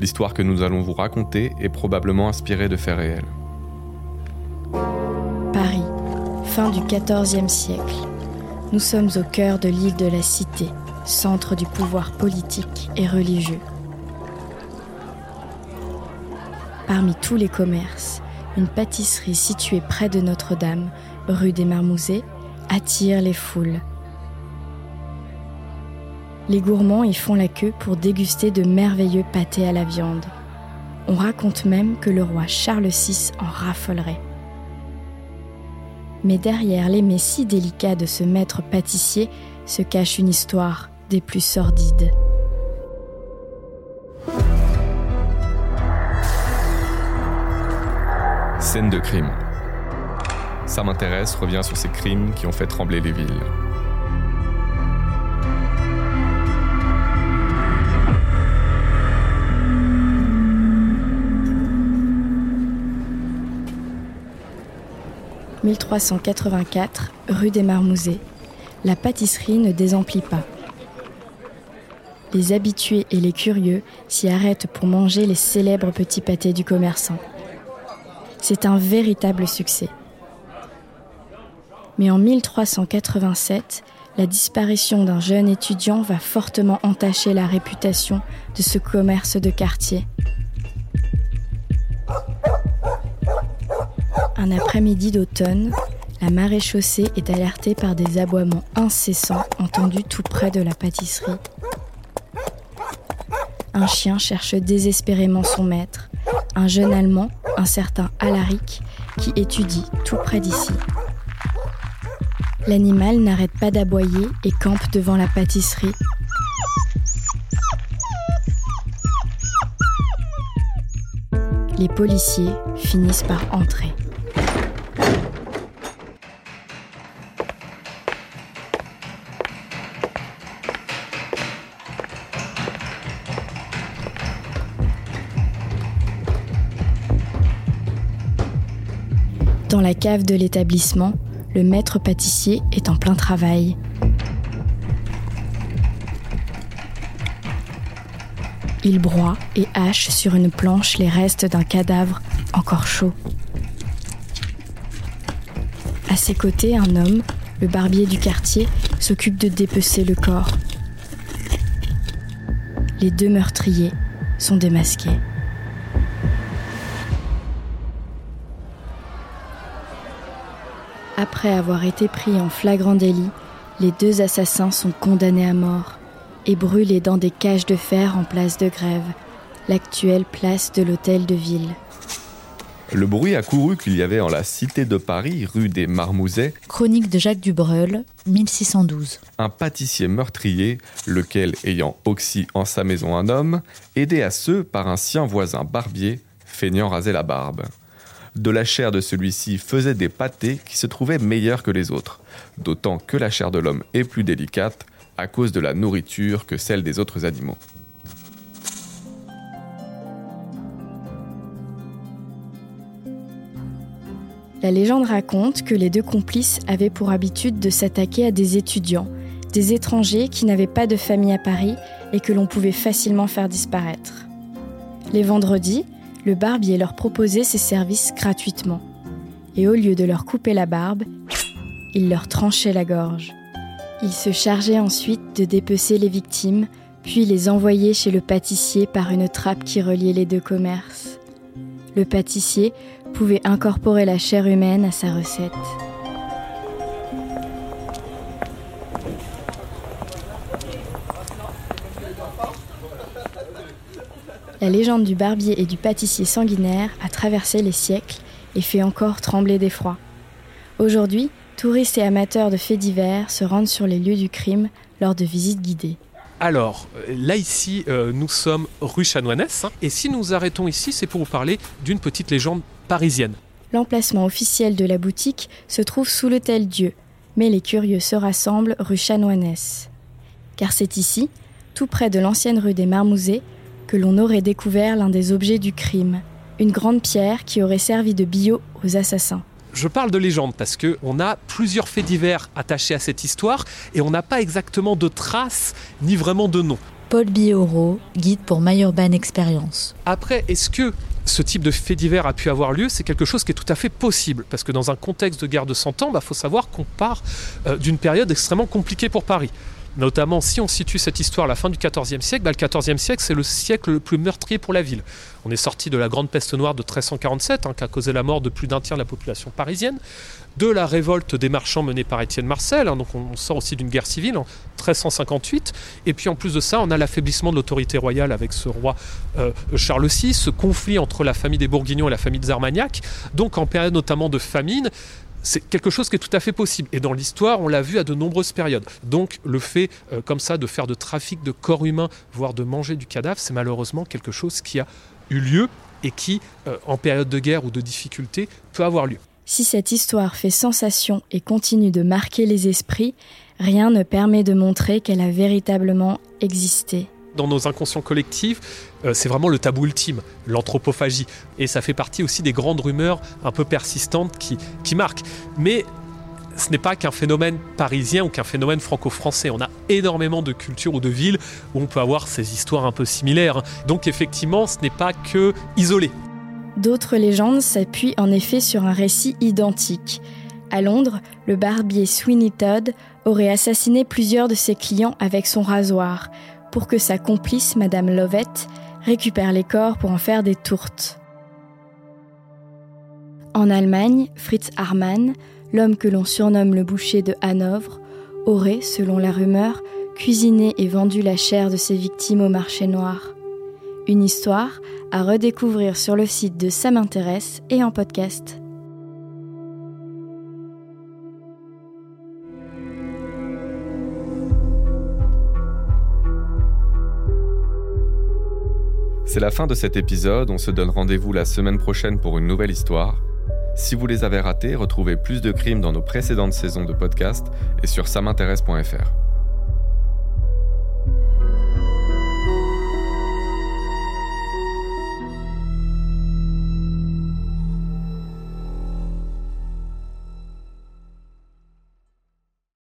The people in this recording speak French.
L'histoire que nous allons vous raconter est probablement inspirée de faits réels. Paris, fin du XIVe siècle. Nous sommes au cœur de l'île de la Cité, centre du pouvoir politique et religieux. Parmi tous les commerces, une pâtisserie située près de Notre-Dame, rue des Marmousets, attire les foules. Les gourmands y font la queue pour déguster de merveilleux pâtés à la viande. On raconte même que le roi Charles VI en raffolerait. Mais derrière l'aimé si délicat de ce maître pâtissier se cache une histoire des plus sordides. Scène de crime. Ça m'intéresse revient sur ces crimes qui ont fait trembler les villes. « 1384, rue des Marmousets. La pâtisserie ne désemplit pas. Les habitués et les curieux s'y arrêtent pour manger les célèbres petits pâtés du commerçant. C'est un véritable succès. Mais en 1387, la disparition d'un jeune étudiant va fortement entacher la réputation de ce commerce de quartier. Un après-midi d'automne, la maréchaussée est alertée par des aboiements incessants entendus tout près de la pâtisserie. Un chien cherche désespérément son maître, un jeune Allemand, un certain Alaric, qui étudie tout près d'ici. L'animal n'arrête pas d'aboyer et campe devant la pâtisserie. Les policiers finissent par entrer. Dans la cave de l'établissement, le maître pâtissier est en plein travail. Il broie et hache sur une planche les restes d'un cadavre encore chaud. À ses côtés, un homme, le barbier du quartier, s'occupe de dépecer le corps. Les deux meurtriers sont démasqués. Après avoir été pris en flagrant délit, les deux assassins sont condamnés à mort et brûlés dans des cages de fer en place de grève, l'actuelle place de l'hôtel de ville. Le bruit a couru qu'il y avait en la cité de Paris, rue des Marmousets, Chronique de Jacques Dubreul, 1612. un pâtissier meurtrier, lequel, ayant oxy en sa maison un homme, aidé à ce par un sien voisin barbier, feignant raser la barbe. De la chair de celui-ci faisait des pâtés qui se trouvaient meilleurs que les autres, d'autant que la chair de l'homme est plus délicate à cause de la nourriture que celle des autres animaux. La légende raconte que les deux complices avaient pour habitude de s'attaquer à des étudiants, des étrangers qui n'avaient pas de famille à Paris et que l'on pouvait facilement faire disparaître. Les vendredis, le barbier leur proposait ses services gratuitement. Et au lieu de leur couper la barbe, il leur tranchait la gorge. Il se chargeait ensuite de dépecer les victimes, puis les envoyait chez le pâtissier par une trappe qui reliait les deux commerces. Le pâtissier pouvait incorporer la chair humaine à sa recette. La légende du barbier et du pâtissier sanguinaire a traversé les siècles et fait encore trembler d'effroi. Aujourd'hui, touristes et amateurs de faits divers se rendent sur les lieux du crime lors de visites guidées. Alors, euh, là ici, euh, nous sommes rue Chanoinesse. hein, et si nous arrêtons ici, c'est pour vous parler d'une petite légende parisienne. L'emplacement officiel de la boutique se trouve sous l'hôtel Dieu, mais les curieux se rassemblent rue Chanoinesse. Car c'est ici, tout près de l'ancienne rue des Marmousets, que l'on aurait découvert l'un des objets du crime, une grande pierre qui aurait servi de billot aux assassins. Je parle de légende parce que on a plusieurs faits divers attachés à cette histoire et on n'a pas exactement de traces ni vraiment de nom. Paul Bioro, guide pour My Urban Experience. Après, est-ce que ce type de fait divers a pu avoir lieu, c'est quelque chose qui est tout à fait possible. Parce que dans un contexte de guerre de 100 ans, il bah, faut savoir qu'on part euh, d'une période extrêmement compliquée pour Paris. Notamment, si on situe cette histoire à la fin du XIVe siècle, bah, le XIVe siècle, c'est le siècle le plus meurtrier pour la ville. On est sorti de la grande peste noire de 1347, hein, qui a causé la mort de plus d'un tiers de la population parisienne, de la révolte des marchands menée par Étienne Marcel, hein, donc on sort aussi d'une guerre civile en 1358, et puis en plus de ça, on a l'affaiblissement de l'autorité royale avec ce roi euh, Charles VI, ce conflit entre la famille des Bourguignons et la famille des Armagnac, donc en période notamment de famine, c'est quelque chose qui est tout à fait possible. Et dans l'histoire, on l'a vu à de nombreuses périodes. Donc le fait euh, comme ça de faire de trafic de corps humains, voire de manger du cadavre, c'est malheureusement quelque chose qui a eu lieu et qui, euh, en période de guerre ou de difficulté, peut avoir lieu. Si cette histoire fait sensation et continue de marquer les esprits, rien ne permet de montrer qu'elle a véritablement existé dans nos inconscients collectifs, euh, c'est vraiment le tabou ultime, l'anthropophagie. Et ça fait partie aussi des grandes rumeurs un peu persistantes qui, qui marquent. Mais ce n'est pas qu'un phénomène parisien ou qu'un phénomène franco-français. On a énormément de cultures ou de villes où on peut avoir ces histoires un peu similaires. Donc effectivement, ce n'est pas que isolé. D'autres légendes s'appuient en effet sur un récit identique. À Londres, le barbier Sweeney Todd aurait assassiné plusieurs de ses clients avec son rasoir pour que sa complice, Madame Lovett, récupère les corps pour en faire des tourtes. En Allemagne, Fritz Harmann, l'homme que l'on surnomme le boucher de Hanovre, aurait, selon la rumeur, cuisiné et vendu la chair de ses victimes au marché noir. Une histoire à redécouvrir sur le site de Ça m'intéresse et en podcast. C'est la fin de cet épisode, on se donne rendez-vous la semaine prochaine pour une nouvelle histoire. Si vous les avez ratés, retrouvez plus de crimes dans nos précédentes saisons de podcast et sur samintéresse.fr.